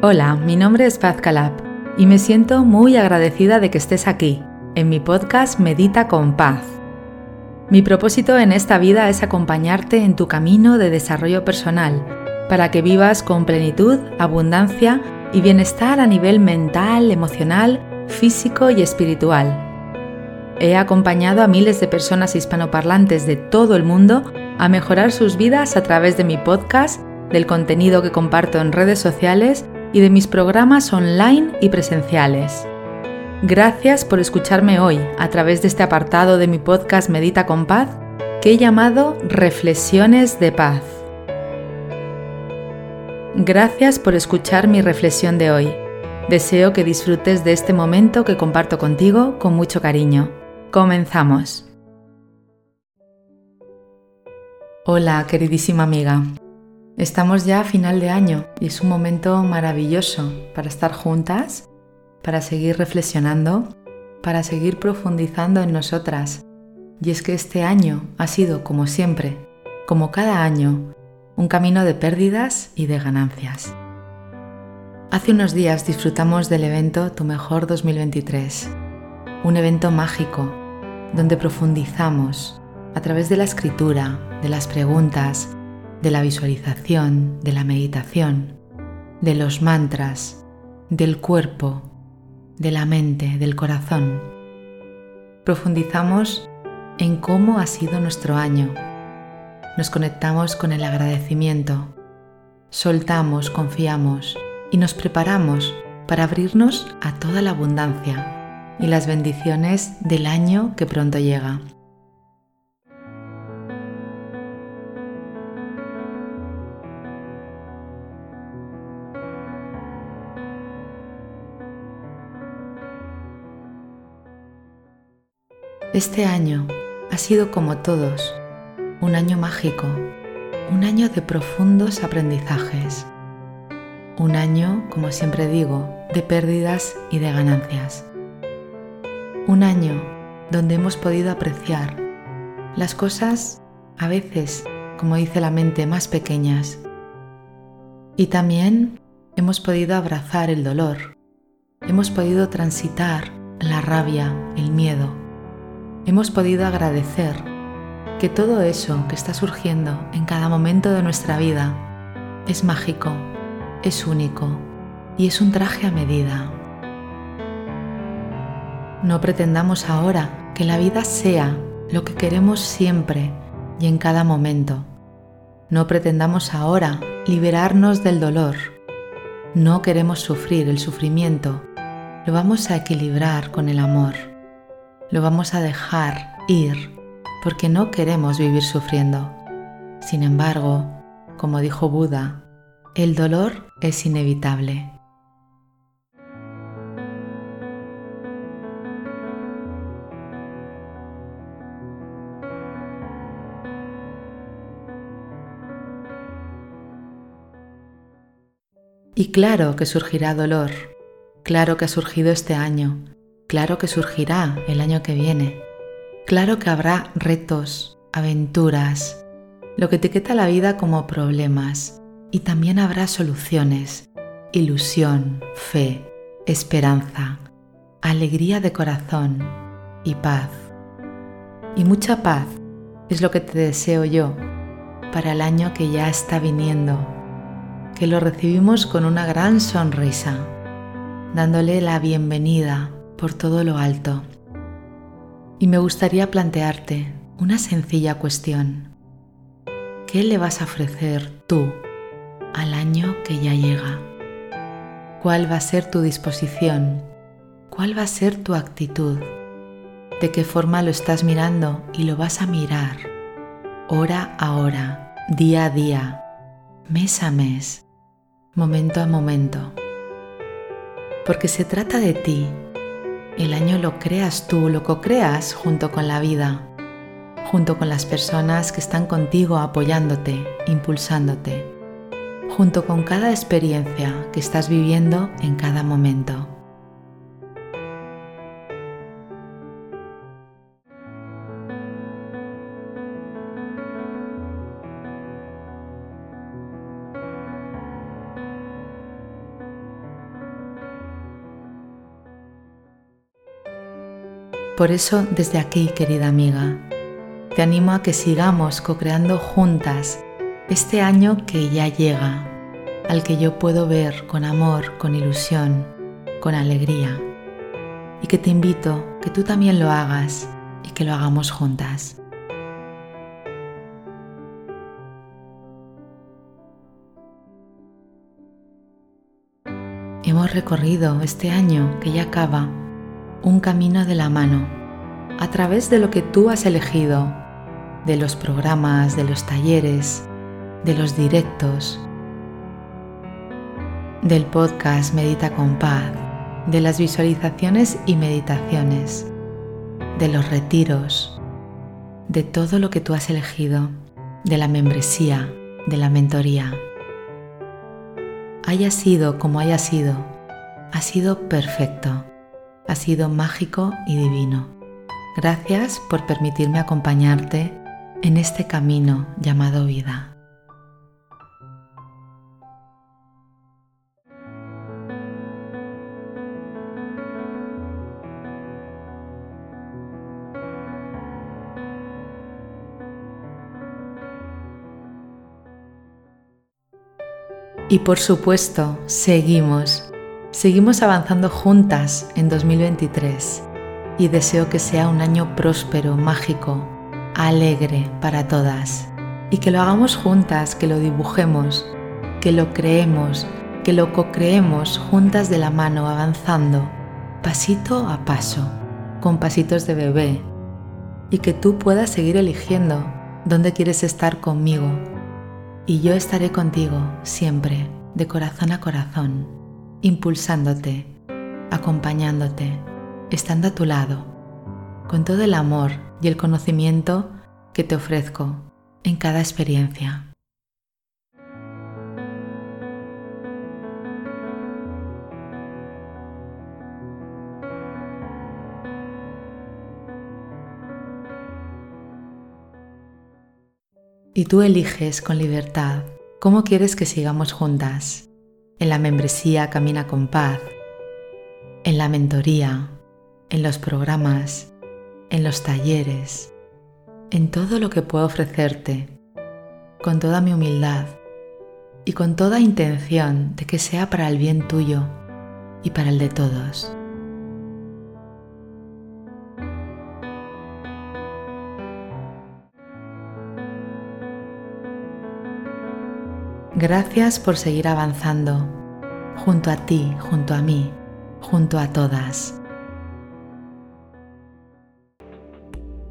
Hola, mi nombre es Paz Calab y me siento muy agradecida de que estés aquí, en mi podcast Medita con Paz. Mi propósito en esta vida es acompañarte en tu camino de desarrollo personal, para que vivas con plenitud, abundancia y bienestar a nivel mental, emocional, físico y espiritual. He acompañado a miles de personas hispanoparlantes de todo el mundo a mejorar sus vidas a través de mi podcast, del contenido que comparto en redes sociales y de mis programas online y presenciales. Gracias por escucharme hoy a través de este apartado de mi podcast Medita con Paz que he llamado Reflexiones de Paz. Gracias por escuchar mi reflexión de hoy. Deseo que disfrutes de este momento que comparto contigo con mucho cariño. Comenzamos. Hola, queridísima amiga. Estamos ya a final de año y es un momento maravilloso para estar juntas, para seguir reflexionando, para seguir profundizando en nosotras. Y es que este año ha sido, como siempre, como cada año, un camino de pérdidas y de ganancias. Hace unos días disfrutamos del evento Tu Mejor 2023, un evento mágico donde profundizamos a través de la escritura, de las preguntas, de la visualización, de la meditación, de los mantras, del cuerpo, de la mente, del corazón. Profundizamos en cómo ha sido nuestro año. Nos conectamos con el agradecimiento. Soltamos, confiamos y nos preparamos para abrirnos a toda la abundancia y las bendiciones del año que pronto llega. Este año ha sido como todos, un año mágico, un año de profundos aprendizajes, un año, como siempre digo, de pérdidas y de ganancias, un año donde hemos podido apreciar las cosas a veces, como dice la mente, más pequeñas, y también hemos podido abrazar el dolor, hemos podido transitar la rabia, el miedo, hemos podido agradecer que todo eso que está surgiendo en cada momento de nuestra vida es mágico, es único y es un traje a medida. No pretendamos ahora que la vida sea lo que queremos siempre y en cada momento. No pretendamos ahora liberarnos del dolor. No queremos sufrir el sufrimiento. Lo vamos a equilibrar con el amor lo vamos a dejar ir porque no queremos vivir sufriendo. Sin embargo, como dijo Buda, el dolor es inevitable. Y claro que surgirá dolor, claro que ha surgido este año, Claro que surgirá el año que viene. Claro que habrá retos, aventuras, lo que etiqueta la vida como problemas. Y también habrá soluciones, ilusión, fe, esperanza, alegría de corazón y paz. Y mucha paz es lo que te deseo yo para el año que ya está viniendo, que lo recibimos con una gran sonrisa, dándole la bienvenida por todo lo alto. Y me gustaría plantearte una sencilla cuestión. ¿Qué le vas a ofrecer tú al año que ya llega? ¿Cuál va a ser tu disposición? ¿Cuál va a ser tu actitud? ¿De qué forma lo estás mirando y lo vas a mirar? Hora a hora, día a día, mes a mes, momento a momento. Porque se trata de ti el año lo creas tú, lo co-creas junto con la vida, junto con las personas que están contigo apoyándote, impulsándote, junto con cada experiencia que estás viviendo en cada momento. Por eso, desde aquí, querida amiga, te animo a que sigamos co-creando juntas este año que ya llega, al que yo puedo ver con amor, con ilusión, con alegría, y que te invito que tú también lo hagas y que lo hagamos juntas. Hemos recorrido este año que ya acaba un camino de la mano a través de lo que tú has elegido, de los programas, de los talleres, de los directos, del podcast Medita con Paz, de las visualizaciones y meditaciones, de los retiros, de todo lo que tú has elegido, de la membresía, de la mentoría. Haya sido como haya sido, ha sido perfecto, ha sido mágico y divino. Gracias por permitirme acompañarte en este camino llamado vida. Y por supuesto, seguimos, seguimos avanzando juntas en 2023 y deseo que sea un año próspero, mágico, alegre para todas. Y que lo hagamos juntas, que lo dibujemos, que lo creemos, que lo co-creemos juntas de la mano, avanzando, pasito a paso, con pasitos de bebé, y que tú puedas seguir eligiendo dónde quieres estar conmigo. Y yo estaré contigo siempre, de corazón a corazón, impulsándote, acompañándote, estando a tu lado, con todo el amor y el conocimiento que te ofrezco en cada experiencia. Y tú eliges con libertad cómo quieres que sigamos juntas. En la membresía Camina con Paz, en la mentoría, en los programas, en los talleres, en todo lo que puedo ofrecerte, con toda mi humildad y con toda intención de que sea para el bien tuyo y para el de todos. Gracias por seguir avanzando, junto a ti, junto a mí, junto a todas.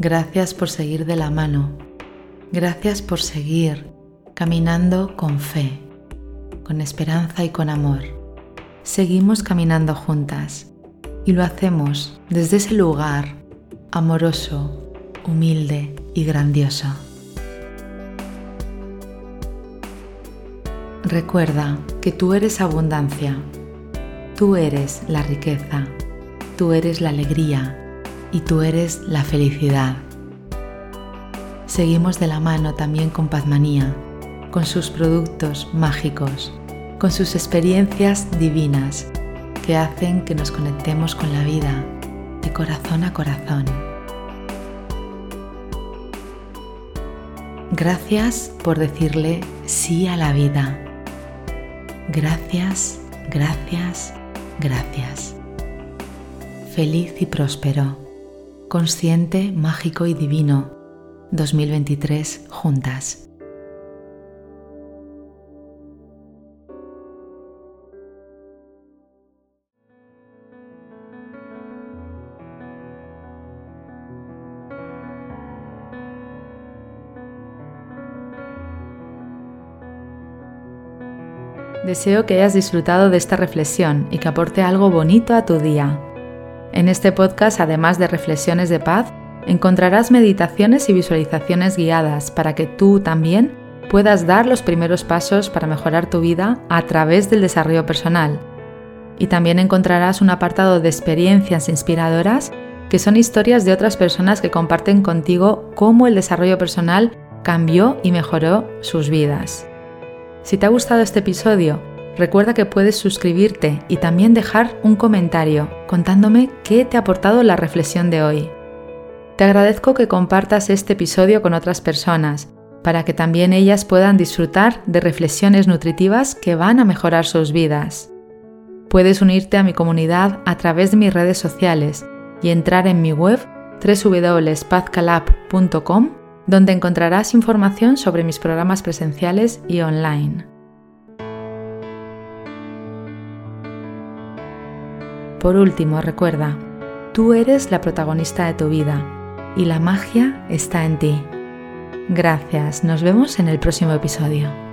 Gracias por seguir de la mano. Gracias por seguir caminando con fe, con esperanza y con amor. Seguimos caminando juntas y lo hacemos desde ese lugar amoroso, humilde y grandioso. Recuerda que tú eres abundancia, tú eres la riqueza, tú eres la alegría y tú eres la felicidad. Seguimos de la mano también con Pazmanía, con sus productos mágicos, con sus experiencias divinas que hacen que nos conectemos con la vida de corazón a corazón. Gracias por decirle sí a la vida Gracias, gracias, gracias. Feliz y próspero, consciente, mágico y divino, 2023 juntas. Deseo que hayas disfrutado de esta reflexión y que aporte algo bonito a tu día. En este podcast, además de reflexiones de paz, encontrarás meditaciones y visualizaciones guiadas para que tú también puedas dar los primeros pasos para mejorar tu vida a través del desarrollo personal. Y también encontrarás un apartado de experiencias inspiradoras que son historias de otras personas que comparten contigo cómo el desarrollo personal cambió y mejoró sus vidas. Si te ha gustado este episodio, Recuerda que puedes suscribirte y también dejar un comentario contándome qué te ha aportado la reflexión de hoy. Te agradezco que compartas este episodio con otras personas para que también ellas puedan disfrutar de reflexiones nutritivas que van a mejorar sus vidas. Puedes unirte a mi comunidad a través de mis redes sociales y entrar en mi web www.pazcalab.com donde encontrarás información sobre mis programas presenciales y online. Por último, recuerda, tú eres la protagonista de tu vida y la magia está en ti. Gracias, nos vemos en el próximo episodio.